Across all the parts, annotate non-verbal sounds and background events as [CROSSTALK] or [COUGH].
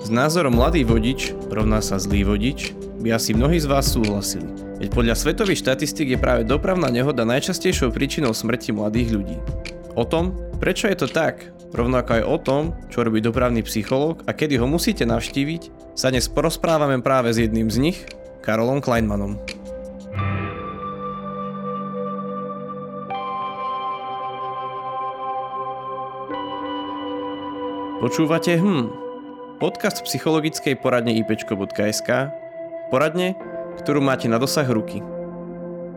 S názorom mladý vodič rovná sa zlý vodič by asi mnohí z vás súhlasili. Veď podľa svetových štatistík je práve dopravná nehoda najčastejšou príčinou smrti mladých ľudí. O tom, prečo je to tak, rovnako aj o tom, čo robí dopravný psychológ a kedy ho musíte navštíviť, sa dnes porozprávame práve s jedným z nich, Karolom Kleinmanom. Počúvate Hm, podcast psychologickej poradne ipečko.sk, poradne, ktorú máte na dosah ruky.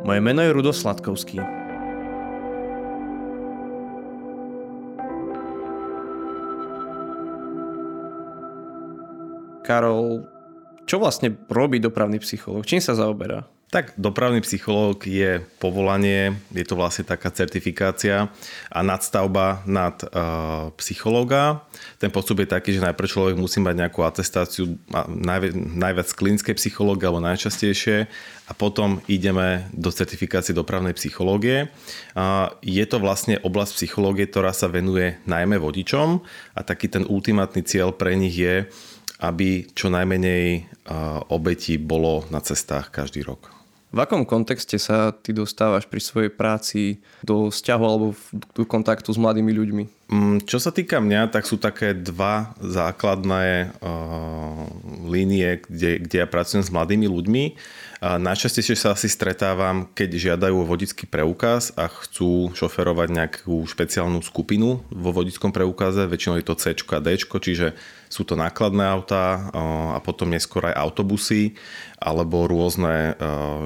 Moje meno je Rudo Sladkovský. Karol, čo vlastne robí dopravný psychológ? Čím sa zaoberá? Tak dopravný psychológ je povolanie, je to vlastne taká certifikácia a nadstavba nad uh, psychológa. Ten postup je taký, že najprv človek musí mať nejakú atestáciu, najviac, najviac klinické psychológie alebo najčastejšie a potom ideme do certifikácie dopravnej psychológie. Je to vlastne oblasť psychológie, ktorá sa venuje najmä vodičom a taký ten ultimátny cieľ pre nich je, aby čo najmenej uh, obetí bolo na cestách každý rok. V akom kontexte sa ty dostávaš pri svojej práci do vzťahu alebo do kontaktu s mladými ľuďmi? Mm, čo sa týka mňa, tak sú také dva základné uh, línie, kde, kde ja pracujem s mladými ľuďmi. Uh, najčastejšie sa asi stretávam, keď žiadajú vodický preukaz a chcú šoferovať nejakú špeciálnu skupinu vo vodickom preukaze. Väčšinou je to C a D, čiže sú to nákladné autá a potom neskôr aj autobusy alebo rôzne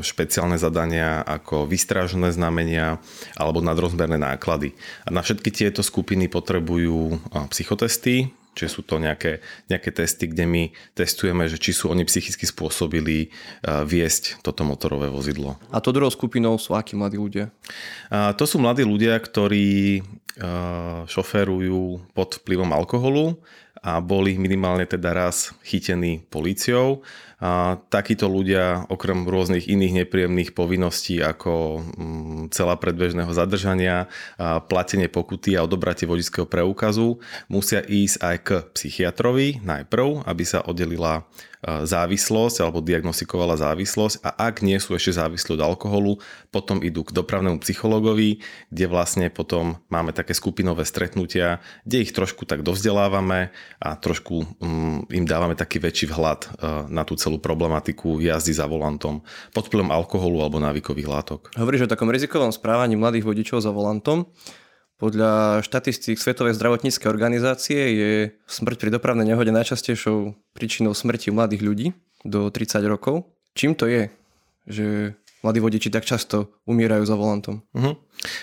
špeciálne zadania ako vystrážené znamenia alebo nadrozmerné náklady. A na všetky tieto skupiny potrebujú psychotesty, Čiže sú to nejaké, nejaké testy, kde my testujeme, že či sú oni psychicky spôsobili viesť toto motorové vozidlo. A to druhou skupinou sú akí mladí ľudia? A to sú mladí ľudia, ktorí šoferujú pod vplyvom alkoholu a boli minimálne teda raz chytení políciou. A takíto ľudia okrem rôznych iných nepríjemných povinností ako mm, celá predbežného zadržania, a platenie pokuty a odobratie vodického preukazu musia ísť aj k psychiatrovi najprv, aby sa oddelila závislosť alebo diagnostikovala závislosť a ak nie sú ešte závislí od alkoholu, potom idú k dopravnému psychologovi, kde vlastne potom máme také skupinové stretnutia, kde ich trošku tak dovzdelávame a trošku um, im dávame taký väčší vhľad uh, na tú celú problematiku jazdy za volantom pod vplyvom alkoholu alebo návykových látok. Hovoríš o takom rizikovom správaní mladých vodičov za volantom. Podľa štatistík Svetovej zdravotníckej organizácie je smrť pri dopravnej nehode najčastejšou príčinou smrti mladých ľudí do 30 rokov. Čím to je, že mladí vodiči tak často umierajú za volantom? Uh-huh.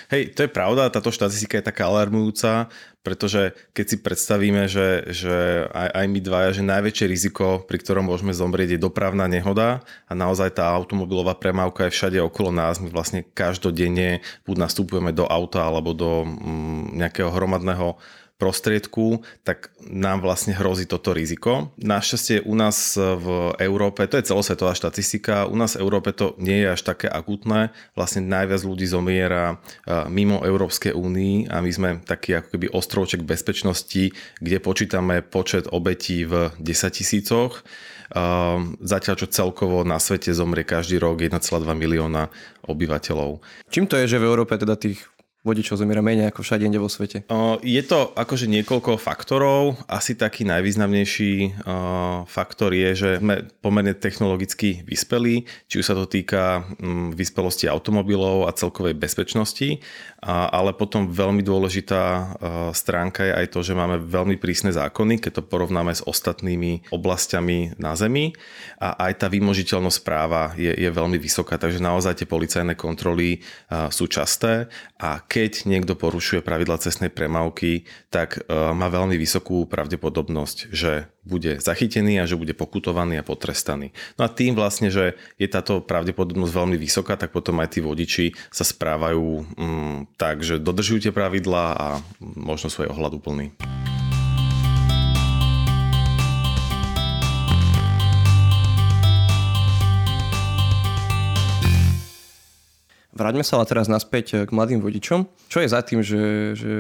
Hej, to je pravda, táto štatistika je taká alarmujúca, pretože keď si predstavíme, že, že aj, aj my dvaja, že najväčšie riziko, pri ktorom môžeme zomrieť, je dopravná nehoda a naozaj tá automobilová premávka je všade okolo nás. My vlastne každodenne buď nastupujeme do auta alebo do mm, nejakého hromadného prostriedku, tak nám vlastne hrozí toto riziko. Našťastie u nás v Európe, to je celosvetová štatistika, u nás v Európe to nie je až také akutné. Vlastne najviac ľudí zomiera mimo Európskej únii a my sme taký ako keby ostrovček bezpečnosti, kde počítame počet obetí v 10 tisícoch. Zatiaľ, čo celkovo na svete zomrie každý rok 1,2 milióna obyvateľov. Čím to je, že v Európe teda tých vodičov zomiera menej ako všade inde vo svete? Je to akože niekoľko faktorov. Asi taký najvýznamnejší faktor je, že sme pomerne technologicky vyspelí, či už sa to týka vyspelosti automobilov a celkovej bezpečnosti, ale potom veľmi dôležitá stránka je aj to, že máme veľmi prísne zákony, keď to porovnáme s ostatnými oblastiami na Zemi a aj tá vymožiteľnosť práva je, je veľmi vysoká, takže naozaj tie policajné kontroly sú časté a keď niekto porušuje pravidla cestnej premávky, tak e, má veľmi vysokú pravdepodobnosť, že bude zachytený a že bude pokutovaný a potrestaný. No a tým vlastne, že je táto pravdepodobnosť veľmi vysoká, tak potom aj tí vodiči sa správajú mm, tak, že dodržujú tie pravidlá a možno svoj ohľad úplný. Vráťme sa ale teraz naspäť k mladým vodičom. Čo je za tým, že, že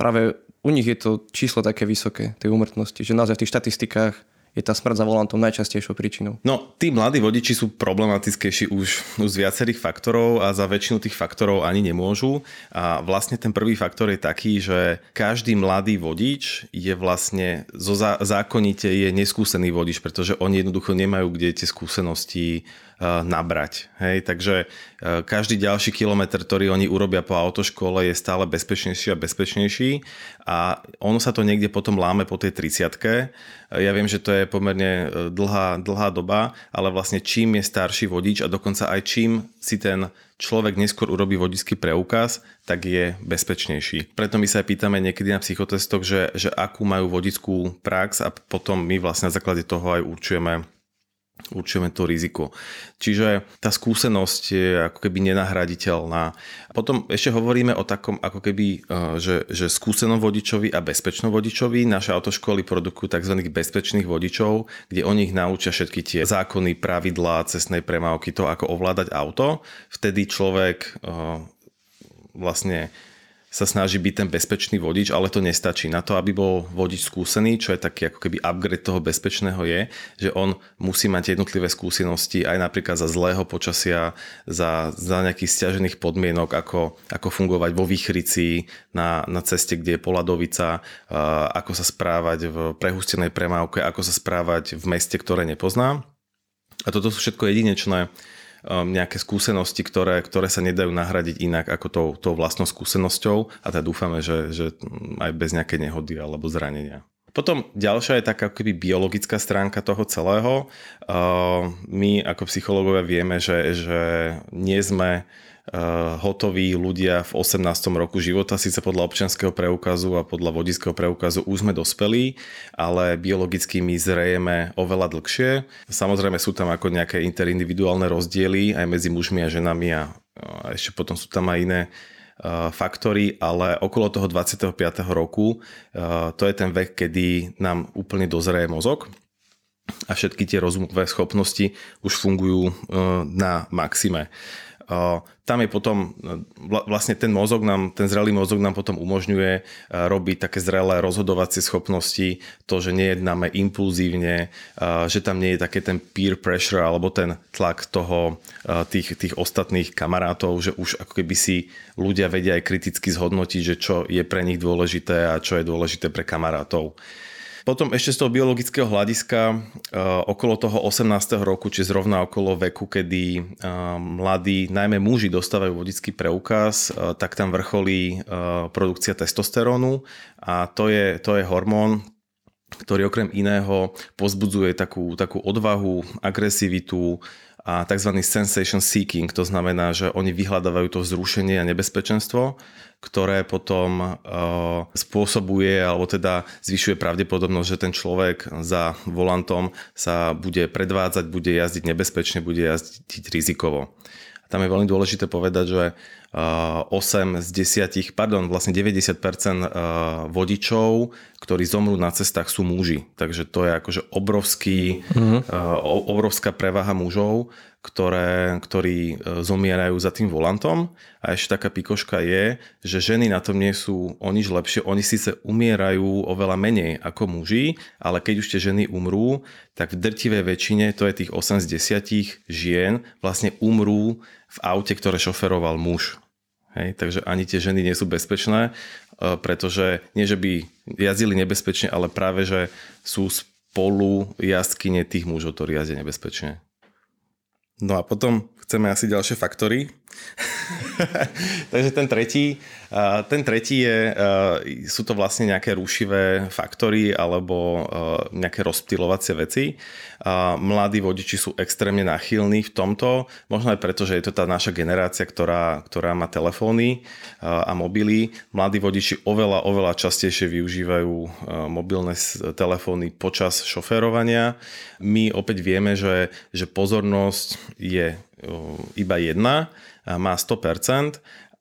práve u nich je to číslo také vysoké, tej úmrtnosti, že naozaj v tých štatistikách je tá smrť za volantom najčastejšou príčinou? No, tí mladí vodiči sú problematickejší už, už z viacerých faktorov a za väčšinu tých faktorov ani nemôžu. A vlastne ten prvý faktor je taký, že každý mladý vodič je vlastne zo zá- zákonite je neskúsený vodič, pretože oni jednoducho nemajú kde tie skúsenosti nabrať. Hej, takže každý ďalší kilometr, ktorý oni urobia po autoškole je stále bezpečnejší a bezpečnejší a ono sa to niekde potom láme po tej 30 Ja viem, že to je pomerne e, dlhá, dlhá doba, ale vlastne čím je starší vodič a dokonca aj čím si ten človek neskôr urobí vodický preukaz, tak je bezpečnejší. Preto my sa aj pýtame niekedy na psychotestoch, že, že akú majú vodickú prax a potom my vlastne na základe toho aj určujeme určujeme to riziko. Čiže tá skúsenosť je ako keby nenahraditeľná. Potom ešte hovoríme o takom ako keby, e, že, že skúsenom vodičovi a bezpečnom vodičovi. Naše autoškoly produkujú tzv. bezpečných vodičov, kde oni ich naučia všetky tie zákony, pravidlá, cestnej premávky, to ako ovládať auto. Vtedy človek e, vlastne sa snaží byť ten bezpečný vodič, ale to nestačí. Na to, aby bol vodič skúsený, čo je taký ako keby upgrade toho bezpečného je, že on musí mať jednotlivé skúsenosti aj napríklad za zlého počasia, za, za nejakých stiažených podmienok, ako, ako fungovať vo výchrici, na, na ceste, kde je poladovica, ako sa správať v prehustenej premávke, ako sa správať v meste, ktoré nepozná. A toto sú všetko jedinečné nejaké skúsenosti, ktoré, ktoré sa nedajú nahradiť inak ako tou, tou vlastnou skúsenosťou a teda dúfame, že, že aj bez nejakej nehody alebo zranenia. Potom ďalšia je taká keby biologická stránka toho celého. Uh, my ako psychológovia vieme, že, že nie sme hotoví ľudia v 18. roku života, síce podľa občianského preukazu a podľa vodického preukazu už sme dospelí, ale biologicky my zrejeme oveľa dlhšie. Samozrejme sú tam ako nejaké interindividuálne rozdiely aj medzi mužmi a ženami a ešte potom sú tam aj iné eh, faktory, ale okolo toho 25. roku eh, to je ten vek, kedy nám úplne dozrie mozog a všetky tie rozumové schopnosti už fungujú na maxime. Tam je potom, vlastne ten mozog nám, ten zrelý mozog nám potom umožňuje robiť také zrelé rozhodovacie schopnosti, to, že nejednáme impulzívne, že tam nie je také ten peer pressure alebo ten tlak toho, tých, tých ostatných kamarátov, že už ako keby si ľudia vedia aj kriticky zhodnotiť, že čo je pre nich dôležité a čo je dôležité pre kamarátov. Potom ešte z toho biologického hľadiska uh, okolo toho 18. roku, či zrovna okolo veku, kedy uh, mladí, najmä muži dostávajú vodický preukaz, uh, tak tam vrcholí produkcia testosterónu a to je, to je hormón, ktorý okrem iného pozbudzuje takú, takú odvahu, agresivitu, a tzv. sensation seeking, to znamená, že oni vyhľadávajú to vzrušenie a nebezpečenstvo, ktoré potom uh, spôsobuje alebo teda zvyšuje pravdepodobnosť, že ten človek za volantom sa bude predvádzať, bude jazdiť nebezpečne, bude jazdiť rizikovo. A tam je veľmi dôležité povedať, že 8 z 10, pardon, vlastne 90% vodičov, ktorí zomrú na cestách sú muži. Takže to je akože obrovský, uh-huh. obrovská prevaha mužov, ktoré, ktorí zomierajú za tým volantom. A ešte taká pikoška je, že ženy na tom nie sú o nič lepšie. Oni síce umierajú oveľa menej ako muži, ale keď už tie ženy umrú, tak v drtivej väčšine, to je tých 8 z 10 žien, vlastne umrú v aute, ktoré šoferoval muž. Hej, takže ani tie ženy nie sú bezpečné, e, pretože nie, že by jazdili nebezpečne, ale práve, že sú spolu jazdkyne tých mužov, ktorí jazdia nebezpečne. No a potom chceme asi ďalšie faktory. [LAUGHS] Takže ten tretí, ten tretí je, sú to vlastne nejaké rušivé faktory alebo nejaké rozptýlovacie veci. Mladí vodiči sú extrémne nachylní v tomto, možno aj preto, že je to tá naša generácia, ktorá, ktorá má telefóny a mobily. Mladí vodiči oveľa, oveľa častejšie využívajú mobilné telefóny počas šoférovania. My opäť vieme, že, že pozornosť je iba jedna, má 100%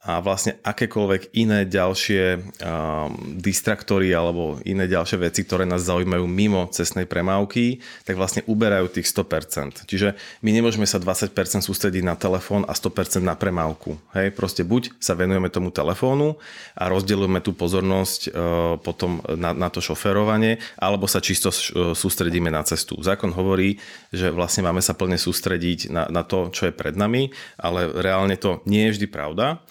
a vlastne akékoľvek iné ďalšie um, distraktory alebo iné ďalšie veci, ktoré nás zaujímajú mimo cestnej premávky, tak vlastne uberajú tých 100%. Čiže my nemôžeme sa 20% sústrediť na telefón a 100% na premávku. Hej, proste buď sa venujeme tomu telefónu a rozdeľujeme tú pozornosť uh, potom na, na to šoferovanie, alebo sa čisto uh, sústredíme na cestu. Zákon hovorí, že vlastne máme sa plne sústrediť na, na to, čo je pred nami, ale reálne to nie je vždy pravda.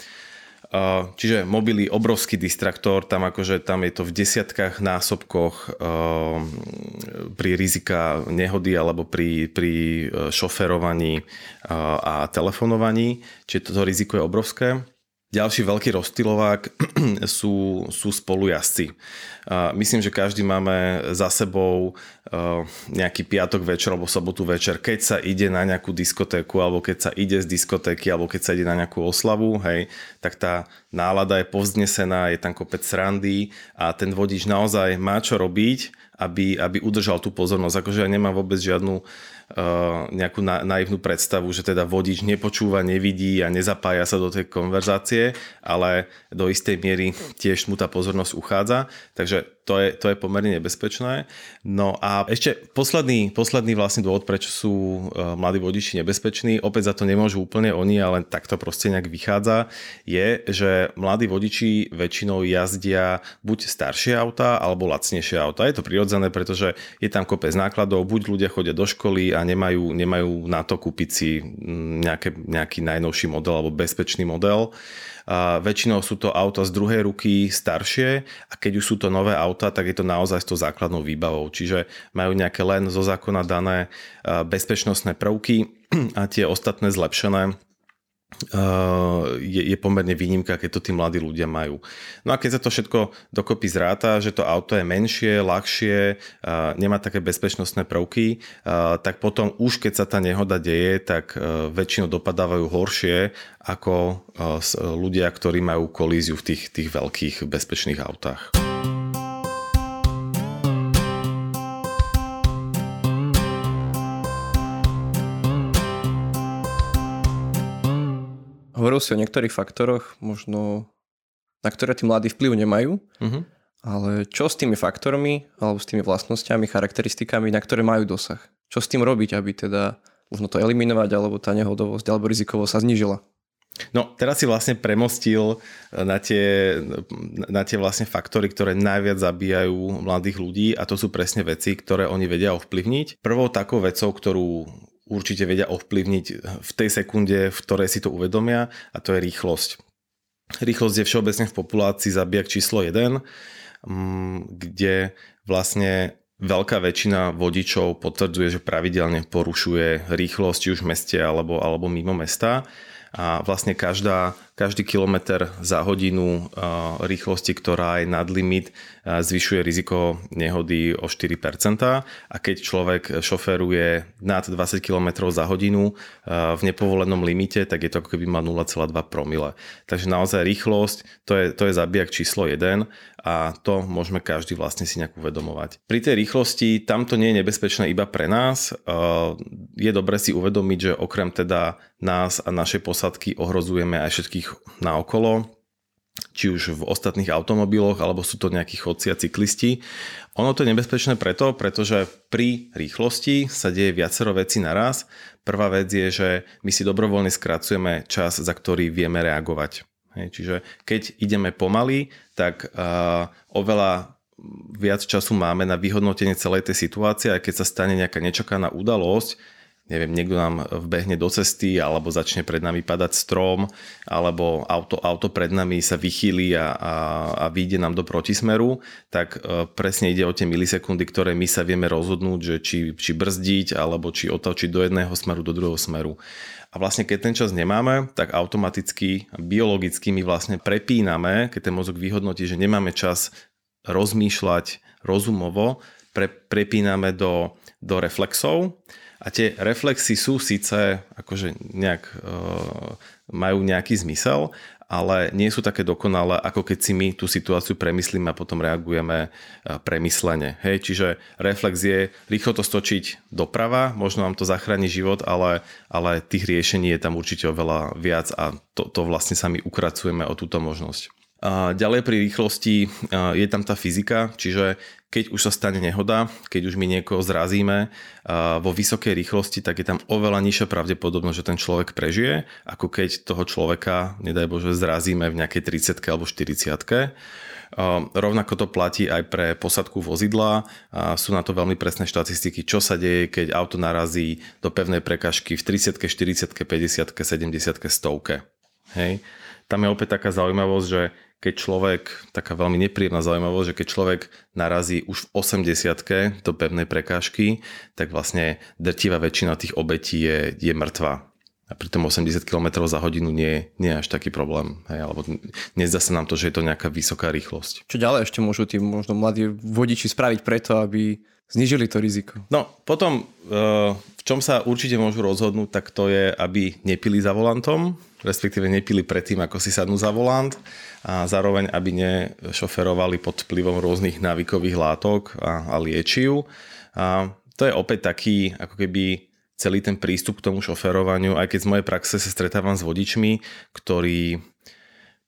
Čiže mobily, obrovský distraktor, tam akože tam je to v desiatkách násobkoch pri rizika nehody alebo pri, pri e, šoferovaní a telefonovaní, čiže toto riziko je obrovské. Ďalší veľký rozstylovák [CLEARS THROAT] sú, sú spolujazci. Myslím, že každý máme za sebou nejaký piatok večer alebo sobotu večer, keď sa ide na nejakú diskotéku alebo keď sa ide z diskotéky alebo keď sa ide na nejakú oslavu, hej, tak tá nálada je povznesená, je tam kopec srandy a ten vodič naozaj má čo robiť, aby, aby udržal tú pozornosť. Akože ja nemám vôbec žiadnu uh, nejakú na, naivnú predstavu, že teda vodič nepočúva, nevidí a nezapája sa do tej konverzácie, ale do istej miery tiež mu tá pozornosť uchádza. Takže to je, to je pomerne nebezpečné. No a ešte posledný, posledný vlastne dôvod, prečo sú uh, mladí vodiči nebezpeční, opäť za to nemôžu úplne oni, ale tak to proste nejak vychádza, je, že mladí vodiči väčšinou jazdia buď staršie auta alebo lacnejšie auta. Je to prirodzené, pretože je tam kopec nákladov, buď ľudia chodia do školy a nemajú, nemajú na to kúpiť si mm, nejaké, nejaký najnovší model alebo bezpečný model. A väčšinou sú to auta z druhej ruky staršie a keď už sú to nové auta, tak je to naozaj s tou základnou výbavou. Čiže majú nejaké len zo zákona dané bezpečnostné prvky [CLEARS THROAT] a tie ostatné zlepšené je, je pomerne výnimka, keď to tí mladí ľudia majú. No a keď sa to všetko dokopy zráta, že to auto je menšie, ľahšie, nemá také bezpečnostné prvky, tak potom už keď sa tá nehoda deje, tak väčšinou dopadávajú horšie ako ľudia, ktorí majú kolíziu v tých, tých veľkých bezpečných autách. Hovoril si o niektorých faktoroch, možno na ktoré tí mladí vplyv nemajú, uh-huh. ale čo s tými faktormi alebo s tými vlastnosťami, charakteristikami, na ktoré majú dosah? Čo s tým robiť, aby teda možno to eliminovať, alebo tá nehodovosť alebo rizikovosť sa znížila? No, teraz si vlastne premostil na tie, na tie vlastne faktory, ktoré najviac zabíjajú mladých ľudí a to sú presne veci, ktoré oni vedia ovplyvniť. Prvou takou vecou, ktorú určite vedia ovplyvniť v tej sekunde, v ktorej si to uvedomia a to je rýchlosť. Rýchlosť je všeobecne v populácii zabijak číslo 1, mm, kde vlastne veľká väčšina vodičov potvrdzuje, že pravidelne porušuje rýchlosť či už v meste alebo, alebo mimo mesta a vlastne každá, každý kilometr za hodinu rýchlosti, ktorá je nad limit, zvyšuje riziko nehody o 4%. A keď človek šoferuje nad 20 km za hodinu v nepovolenom limite, tak je to ako keby mal 0,2 promile. Takže naozaj rýchlosť, to je, to je zabijak číslo 1 a to môžeme každý vlastne si nejak uvedomovať. Pri tej rýchlosti tam to nie je nebezpečné iba pre nás. Je dobre si uvedomiť, že okrem teda nás a našej posadky ohrozujeme aj všetkých naokolo, či už v ostatných automobiloch, alebo sú to nejakí chodci a cyklisti. Ono to je nebezpečné preto, pretože pri rýchlosti sa deje viacero vecí naraz. Prvá vec je, že my si dobrovoľne skracujeme čas, za ktorý vieme reagovať. Hej, čiže keď ideme pomaly, tak uh, oveľa viac času máme na vyhodnotenie celej tej situácie a keď sa stane nejaká nečakaná udalosť, neviem, niekto nám vbehne do cesty alebo začne pred nami padať strom alebo auto, auto pred nami sa vychýli a, a, a vyjde nám do protismeru, tak uh, presne ide o tie milisekundy, ktoré my sa vieme rozhodnúť, že či, či brzdiť alebo či otočiť do jedného smeru, do druhého smeru. A vlastne keď ten čas nemáme, tak automaticky, biologicky my vlastne prepíname, keď ten mozog vyhodnotí, že nemáme čas rozmýšľať rozumovo, pre, prepíname do, do reflexov a tie reflexy sú síce akože nejak, e, majú nejaký zmysel, ale nie sú také dokonalé, ako keď si my tú situáciu premyslíme a potom reagujeme e, premyslene. Hej, čiže reflex je rýchlo to stočiť doprava, možno vám to zachráni život, ale, ale tých riešení je tam určite oveľa viac a to, to vlastne sami ukracujeme o túto možnosť. Ďalej pri rýchlosti je tam tá fyzika, čiže keď už sa stane nehoda, keď už my niekoho zrazíme vo vysokej rýchlosti, tak je tam oveľa nižšia pravdepodobnosť, že ten človek prežije, ako keď toho človeka, nedaj Bože, zrazíme v nejakej 30 alebo 40 Rovnako to platí aj pre posadku vozidla. Sú na to veľmi presné štatistiky, čo sa deje, keď auto narazí do pevnej prekažky v 30 40 50 70 100 Hej. Tam je opäť taká zaujímavosť, že keď človek, taká veľmi nepríjemná zaujímavosť, že keď človek narazí už v 80 do pevnej prekážky, tak vlastne drtivá väčšina tých obetí je, je mŕtva. A pri tom 80 km za hodinu nie, nie je až taký problém. Hej, alebo nezdá sa nám to, že je to nejaká vysoká rýchlosť. Čo ďalej ešte môžu tí možno mladí vodiči spraviť preto, aby znižili to riziko? No, potom eh, v čom sa určite môžu rozhodnúť, tak to je, aby nepili za volantom, respektíve nepili predtým, ako si sadnú za volant a zároveň, aby nešoferovali pod vplyvom rôznych návykových látok a, a liečiv. A to je opäť taký, ako keby celý ten prístup k tomu šoferovaniu, aj keď z mojej praxe sa stretávam s vodičmi, ktorí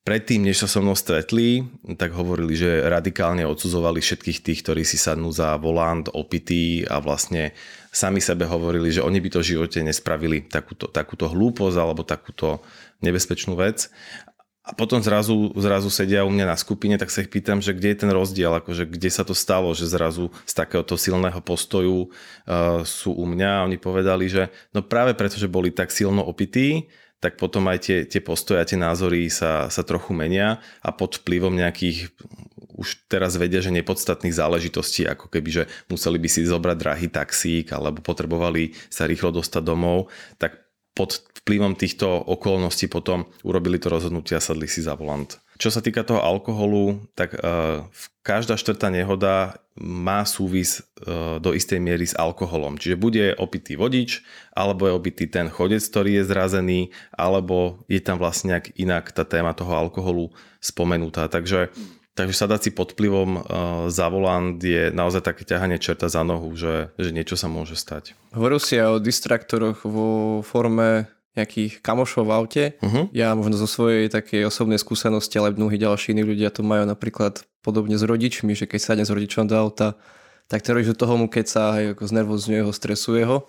predtým, než sa so mnou stretli, tak hovorili, že radikálne odsudzovali všetkých tých, ktorí si sadnú za volant, opití a vlastne sami sebe hovorili, že oni by to v živote nespravili takúto, takúto hlúposť alebo takúto nebezpečnú vec. A potom zrazu, zrazu sedia u mňa na skupine, tak sa ich pýtam, že kde je ten rozdiel, akože kde sa to stalo, že zrazu z takéhoto silného postoju uh, sú u mňa? A oni povedali, že no práve preto, že boli tak silno opití, tak potom aj tie, tie postoje a tie názory sa, sa trochu menia a pod vplyvom nejakých už teraz vedia, že nepodstatných záležitostí, ako keby, že museli by si zobrať drahý taxík alebo potrebovali sa rýchlo dostať domov, tak pod vplyvom týchto okolností potom urobili to rozhodnutie a sadli si za volant. Čo sa týka toho alkoholu, tak uh, každá štvrtá nehoda má súvis uh, do istej miery s alkoholom. Čiže bude opitý vodič, alebo je opitý ten chodec, ktorý je zrazený, alebo je tam vlastne nejak inak tá téma toho alkoholu spomenutá. Takže Takže sadať si pod vplyvom uh, za volant je naozaj také ťahanie čerta za nohu, že, že niečo sa môže stať. Hovoril si aj o distraktoroch vo forme nejakých kamošov v aute. Uh-huh. Ja možno zo svojej takej osobnej skúsenosti, ale mnohí ďalší iní ľudia to majú napríklad podobne s rodičmi, že keď sadne s rodičom do auta, tak ten rodič do toho mu keď sa aj ako znervozňuje ho, stresuje ho.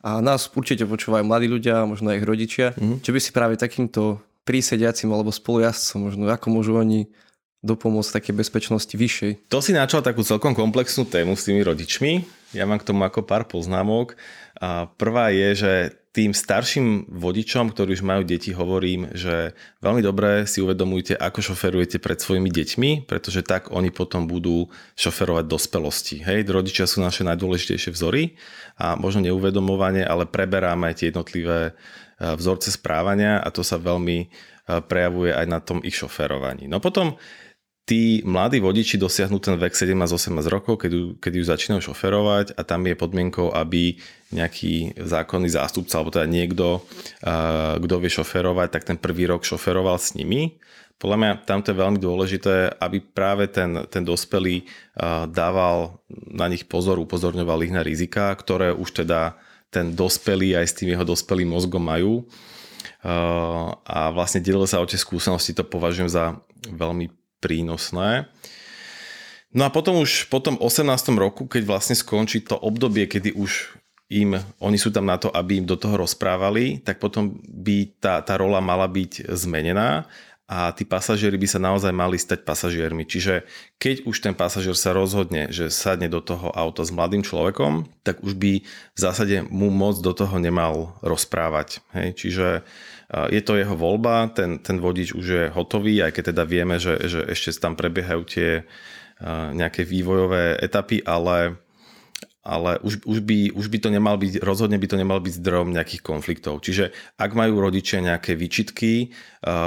A nás určite počúvajú mladí ľudia, možno aj ich rodičia. Uh-huh. Čo by si práve takýmto prísediacim alebo spolujazdcom, možno ako môžu oni dopomôcť také bezpečnosti vyššej. To si načal takú celkom komplexnú tému s tými rodičmi. Ja mám k tomu ako pár poznámok. A prvá je, že tým starším vodičom, ktorí už majú deti, hovorím, že veľmi dobre si uvedomujte, ako šoferujete pred svojimi deťmi, pretože tak oni potom budú šoferovať dospelosti. Hej, rodičia sú naše najdôležitejšie vzory a možno neuvedomovanie, ale preberáme tie jednotlivé e, vzorce správania a to sa veľmi e, prejavuje aj na tom ich šoferovaní. No potom tí mladí vodiči dosiahnu ten vek 17-18 rokov, keď, keď už začínajú šoferovať a tam je podmienkou, aby nejaký zákonný zástupca alebo teda niekto, kto vie šoferovať, tak ten prvý rok šoferoval s nimi. Podľa mňa tamto je veľmi dôležité, aby práve ten, ten dospelý dával na nich pozor, upozorňoval ich na rizika, ktoré už teda ten dospelý aj s tým jeho dospelým mozgom majú. A vlastne delil sa o tie skúsenosti, to považujem za veľmi prínosné. No a potom už po tom 18. roku, keď vlastne skončí to obdobie, kedy už im, oni sú tam na to, aby im do toho rozprávali, tak potom by tá, tá rola mala byť zmenená a tí pasažieri by sa naozaj mali stať pasažiermi. Čiže keď už ten pasažier sa rozhodne, že sadne do toho auta s mladým človekom, tak už by v zásade mu moc do toho nemal rozprávať. Hej? Čiže je to jeho voľba, ten, ten vodič už je hotový, aj keď teda vieme, že, že ešte tam prebiehajú tie nejaké vývojové etapy, ale, ale už, už, by, už by to nemal byť, rozhodne by to nemal byť zdrojom nejakých konfliktov. Čiže ak majú rodičia nejaké výčitky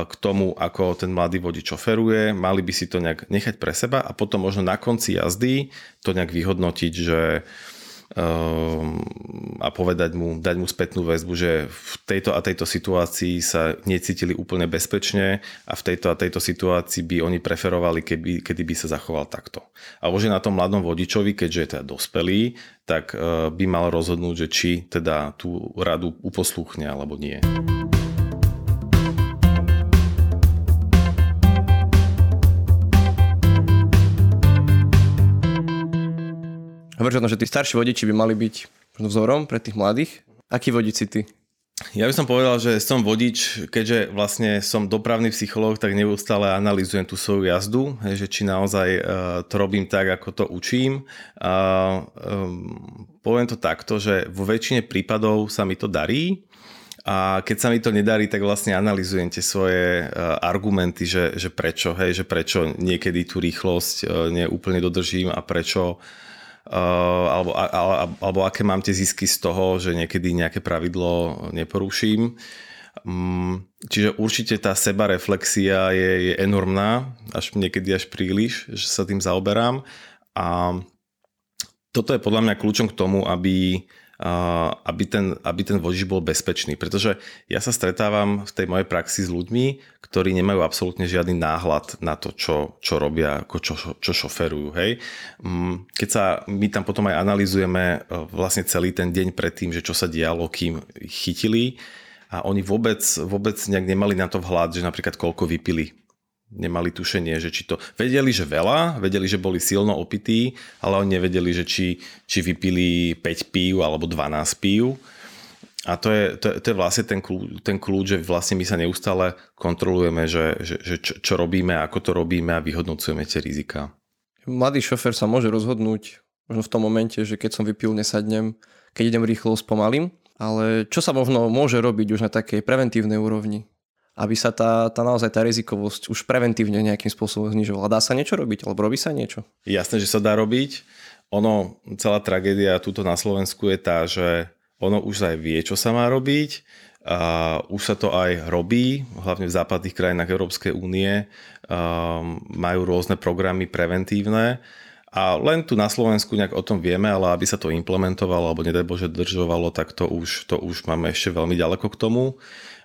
k tomu, ako ten mladý vodič oferuje, mali by si to nejak nechať pre seba a potom možno na konci jazdy to nejak vyhodnotiť, že a povedať mu, dať mu spätnú väzbu, že v tejto a tejto situácii sa necítili úplne bezpečne a v tejto a tejto situácii by oni preferovali, keby, kedy by sa zachoval takto. A už na tom mladom vodičovi, keďže je teda dospelý, tak e, by mal rozhodnúť, že či teda tú radu uposlúchne alebo nie. Hovoríš o tom, že tí starší vodiči by mali byť vzorom pre tých mladých. Aký vodič si ty? Ja by som povedal, že som vodič, keďže vlastne som dopravný psychológ, tak neustále analizujem tú svoju jazdu, že či naozaj uh, to robím tak, ako to učím. Um, poviem to takto, že vo väčšine prípadov sa mi to darí, a keď sa mi to nedarí, tak vlastne analizujem tie svoje uh, argumenty, že, že prečo, hej, že prečo niekedy tú rýchlosť neúplne dodržím a prečo alebo, alebo, aké mám tie zisky z toho, že niekedy nejaké pravidlo neporuším. Um, čiže určite tá sebareflexia je, je enormná, až niekedy až príliš, že sa tým zaoberám. A toto je podľa mňa kľúčom k tomu, aby aby ten, aby ten vodič bol bezpečný. Pretože ja sa stretávam v tej mojej praxi s ľuďmi, ktorí nemajú absolútne žiadny náhľad na to, čo, čo robia, ako čo, čo šoferujú. Hej. Mm, keď sa my tam potom aj analizujeme e, vlastne celý ten deň predtým, že čo sa dialo, kým chytili, a oni vôbec, vôbec nejak nemali na to vhľad, že napríklad koľko vypili nemali tušenie, že či to... Vedeli, že veľa, vedeli, že boli silno opití, ale oni nevedeli, že či, či vypili 5 pív alebo 12 pív. A to je, to, to je vlastne ten kľúč, ten kľúč, že vlastne my sa neustále kontrolujeme, že, že, že čo, čo robíme, ako to robíme a vyhodnocujeme tie rizika. Mladý šofer sa môže rozhodnúť možno v tom momente, že keď som vypil, nesadnem, keď idem rýchlo, spomalím. Ale čo sa možno môže robiť už na takej preventívnej úrovni? Aby sa tá, tá naozaj tá rizikovosť už preventívne nejakým spôsobom znižovala. Dá sa niečo robiť, alebo robí sa niečo? Jasné, že sa dá robiť. Ono, celá tragédia tuto na Slovensku je tá, že ono už aj vie, čo sa má robiť a už sa to aj robí, hlavne v západných krajinách Európskej únie. Majú rôzne programy preventívne a len tu na Slovensku nejak o tom vieme, ale aby sa to implementovalo alebo nedaj Bože držovalo, tak to už, to už máme ešte veľmi ďaleko k tomu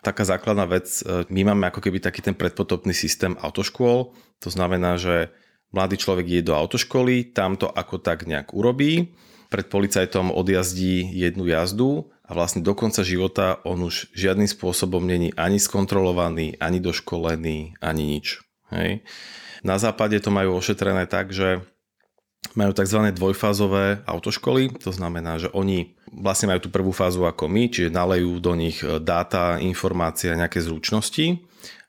taká základná vec, e, my máme ako keby taký ten predpotopný systém autoškôl, to znamená, že mladý človek ide do autoškoly, tam to ako tak nejak urobí, pred policajtom odjazdí jednu jazdu a vlastne do konca života on už žiadnym spôsobom není ani skontrolovaný, ani doškolený, ani nič. Hej. Na západe to majú ošetrené tak, že majú tzv. dvojfázové autoškoly, to znamená, že oni vlastne majú tú prvú fázu ako my, čiže nalejú do nich e, dáta, informácie a nejaké zručnosti,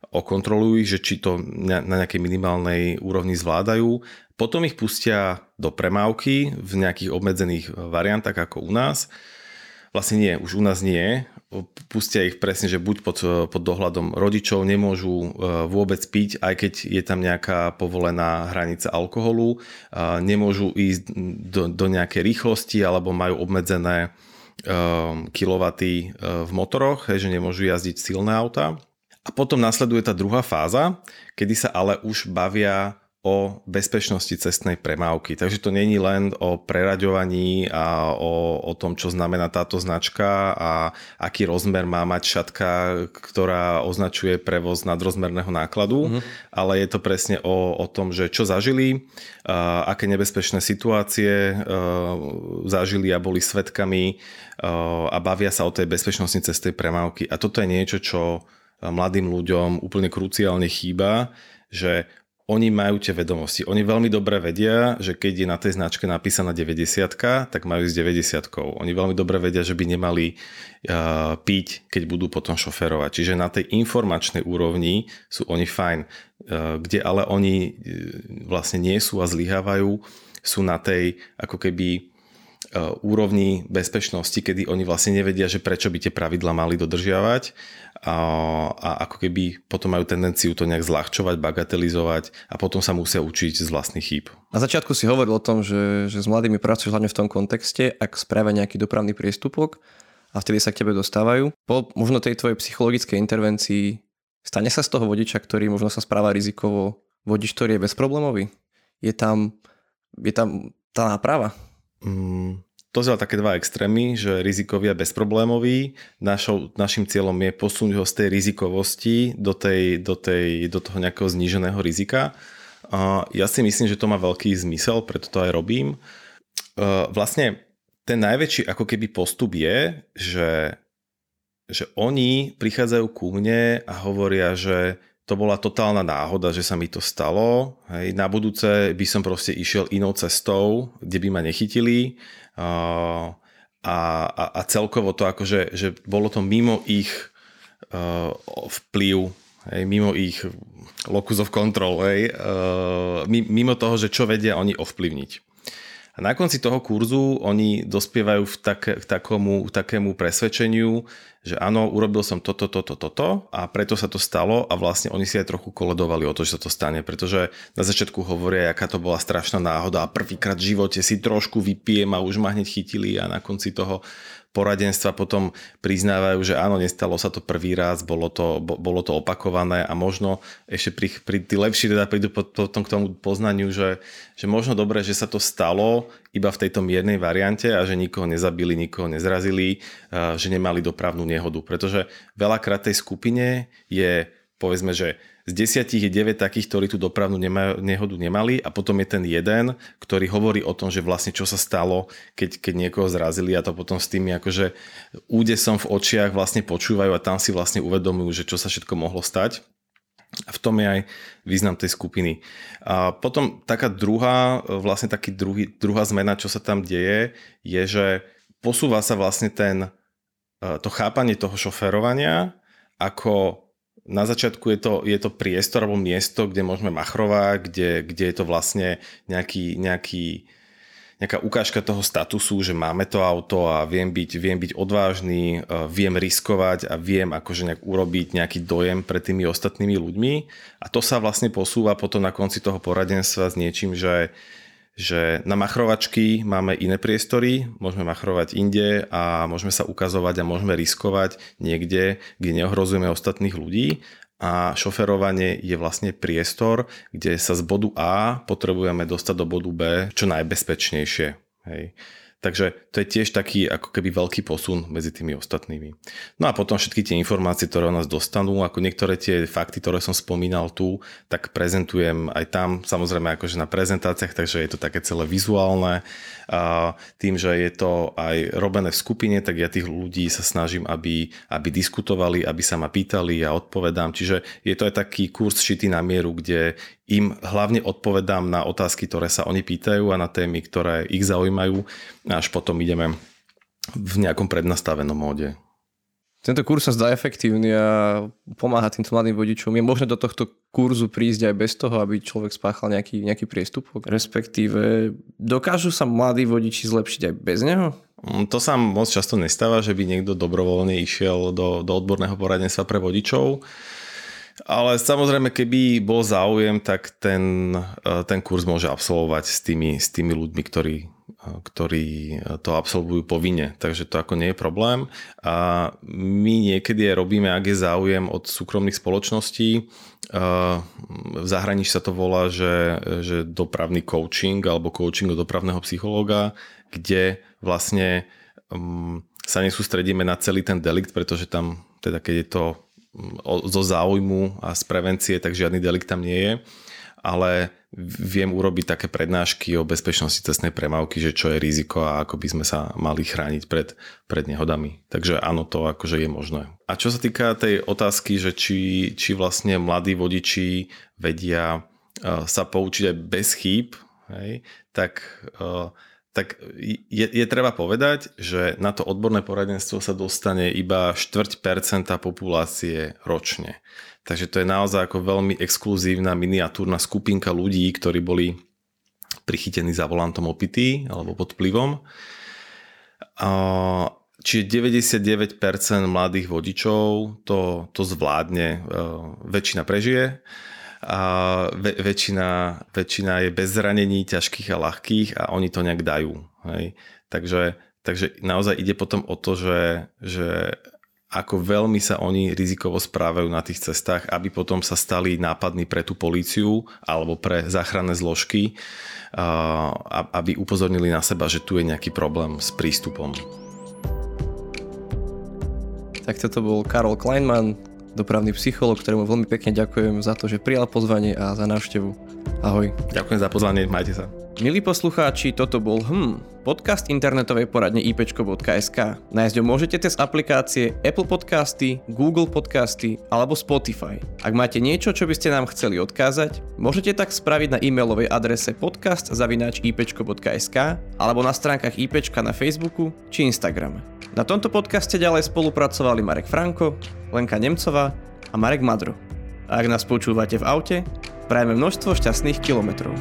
okontrolujú ich, že či to na nejakej minimálnej úrovni zvládajú, potom ich pustia do premávky v nejakých obmedzených variantách ako u nás. Vlastne nie, už u nás nie, pustia ich presne, že buď pod, pod dohľadom rodičov nemôžu e, vôbec piť, aj keď je tam nejaká povolená hranica alkoholu, nemôžu ísť do, do nejakej rýchlosti alebo majú obmedzené e, v motoroch, že nemôžu jazdiť silné auta. A potom nasleduje tá druhá fáza, kedy sa ale už bavia o bezpečnosti cestnej premávky. Takže to není len o preraďovaní a o, o tom, čo znamená táto značka a aký rozmer má mať šatka, ktorá označuje prevoz nadrozmerného nákladu, mm-hmm. ale je to presne o, o tom, že čo zažili, a aké nebezpečné situácie a, zažili a boli svetkami a, a bavia sa o tej bezpečnosti cestnej premávky. A toto je niečo, čo mladým ľuďom úplne kruciálne chýba, že oni majú tie vedomosti. Oni veľmi dobre vedia, že keď je na tej značke napísaná 90 tak majú s 90 Oni veľmi dobre vedia, že by nemali uh, piť, keď budú potom šoferovať. Čiže na tej informačnej úrovni sú oni fajn. Uh, kde ale oni uh, vlastne nie sú a zlyhávajú, sú na tej ako keby úrovni bezpečnosti, kedy oni vlastne nevedia, že prečo by tie pravidla mali dodržiavať a, a ako keby potom majú tendenciu to nejak zľahčovať, bagatelizovať a potom sa musia učiť z vlastných chýb. Na začiatku si hovoril o tom, že, že s mladými pracuješ hlavne v tom kontexte, ak spravia nejaký dopravný priestupok a vtedy sa k tebe dostávajú. Po možno tej tvojej psychologickej intervencii stane sa z toho vodiča, ktorý možno sa správa rizikovo, vodič, ktorý je bezproblémový? Je tam, je tam tá náprava? Mm, pozrel také dva extrémy, že rizikový a bezproblémový. Našou, našim cieľom je posunúť ho z tej rizikovosti do, tej, do, tej, do toho nejakého zníženého rizika. A ja si myslím, že to má veľký zmysel, preto to aj robím. Vlastne ten najväčší ako keby postup je, že, že oni prichádzajú ku mne a hovoria, že to bola totálna náhoda, že sa mi to stalo. Hej. Na budúce by som proste išiel inou cestou, kde by ma nechytili. A, a, a celkovo to akože, že bolo to mimo ich uh, vplyv, hej, mimo ich locus of control, hej, uh, mimo toho, že čo vedia oni ovplyvniť. A na konci toho kurzu oni dospievajú v tak, k takomu, takému presvedčeniu, že áno, urobil som toto, toto, toto a preto sa to stalo a vlastne oni si aj trochu koledovali o to, že sa to stane, pretože na začiatku hovoria, aká to bola strašná náhoda a prvýkrát v živote si trošku vypijem a už ma hneď chytili a na konci toho poradenstva potom priznávajú, že áno, nestalo sa to prvý raz, bolo to, bolo to opakované a možno ešte pri, pri tí lepší teda prídu potom k tomu poznaniu, že, že možno dobre, že sa to stalo iba v tejto miernej variante a že nikoho nezabili, nikoho nezrazili, že nemali dopravnú nehodu. Pretože veľakrát tej skupine je povedzme, že z desiatich je 9 takých, ktorí tú dopravnú nema, nehodu nemali a potom je ten jeden, ktorý hovorí o tom, že vlastne čo sa stalo, keď, keď niekoho zrazili a to potom s tými akože údesom v očiach vlastne počúvajú a tam si vlastne uvedomujú, že čo sa všetko mohlo stať. A v tom je aj význam tej skupiny. A potom taká druhá, vlastne taký druhý, druhá zmena, čo sa tam deje, je, že posúva sa vlastne ten, to chápanie toho šoferovania ako na začiatku je to, je to priestor alebo miesto, kde môžeme machrovať, kde, kde je to vlastne nejaký, nejaký, nejaká ukážka toho statusu, že máme to auto a viem byť, viem byť odvážny, e, viem riskovať a viem akože nejak urobiť nejaký dojem pred tými ostatnými ľuďmi. A to sa vlastne posúva potom na konci toho poradenstva s niečím, že že na machrovačky máme iné priestory, môžeme machrovať inde a môžeme sa ukazovať a môžeme riskovať niekde, kde neohrozujeme ostatných ľudí a šoferovanie je vlastne priestor, kde sa z bodu A potrebujeme dostať do bodu B čo najbezpečnejšie. Hej. Takže to je tiež taký ako keby veľký posun medzi tými ostatnými. No a potom všetky tie informácie, ktoré o nás dostanú, ako niektoré tie fakty, ktoré som spomínal tu, tak prezentujem aj tam, samozrejme akože na prezentáciách, takže je to také celé vizuálne. A tým, že je to aj robené v skupine, tak ja tých ľudí sa snažím, aby, aby diskutovali, aby sa ma pýtali a odpovedám. Čiže je to aj taký kurz šitý na mieru, kde im hlavne odpovedám na otázky, ktoré sa oni pýtajú a na témy, ktoré ich zaujímajú. A až potom ideme v nejakom prednastavenom móde. Tento kurz sa zdá efektívny a pomáha týmto mladým vodičom. Je možné do tohto kurzu prísť aj bez toho, aby človek spáchal nejaký, nejaký priestupok? Respektíve, dokážu sa mladí vodiči zlepšiť aj bez neho? Mm, to sa moc často nestáva, že by niekto dobrovoľne išiel do, do odborného poradenstva pre vodičov. Ale samozrejme, keby bol záujem, tak ten, e, ten kurz môže absolvovať s tými, s tými ľuďmi, ktorí, e, ktorí to absolvujú povinne. Takže to ako nie je problém. A my niekedy aj robíme, ak je záujem od súkromných spoločností, e, v zahraničí sa to volá, že, že dopravný coaching alebo coaching od dopravného psychológa, kde vlastne um, sa nesústredíme na celý ten delikt, pretože tam, teda keď je to zo záujmu a z prevencie, tak žiadny delikt tam nie je. Ale viem urobiť také prednášky o bezpečnosti cestnej premávky, že čo je riziko a ako by sme sa mali chrániť pred, pred nehodami. Takže áno, to akože je možné. A čo sa týka tej otázky, že či, či vlastne mladí vodiči vedia uh, sa poučiť aj bez chýb, hej, tak uh, tak je, je treba povedať, že na to odborné poradenstvo sa dostane iba 4% populácie ročne. Takže to je naozaj ako veľmi exkluzívna miniatúrna skupinka ľudí, ktorí boli prichytení za volantom opity alebo pod vplyvom. Čiže 99% mladých vodičov to, to zvládne, e, väčšina prežije a ve- väčšina, väčšina je bez zranení ťažkých a ľahkých a oni to nejak dajú. Hej. Takže, takže naozaj ide potom o to, že, že ako veľmi sa oni rizikovo správajú na tých cestách, aby potom sa stali nápadní pre tú políciu alebo pre záchranné zložky, aby upozornili na seba, že tu je nejaký problém s prístupom. Tak toto bol Karol Kleinman, dopravný psycholog, ktorému veľmi pekne ďakujem za to, že prijal pozvanie a za návštevu. Ahoj. Ďakujem za pozvanie, majte sa. Milí poslucháči, toto bol HM, podcast internetovej poradne ipčko.sk. Nájsť ho môžete cez aplikácie Apple Podcasty, Google Podcasty alebo Spotify. Ak máte niečo, čo by ste nám chceli odkázať, môžete tak spraviť na e-mailovej adrese podcast.ipčko.sk alebo na stránkach ipčka na Facebooku či Instagrame. Na tomto podcaste ďalej spolupracovali Marek Franko, Lenka Nemcová a Marek Madro. A ak nás počúvate v aute, prajeme množstvo šťastných kilometrov.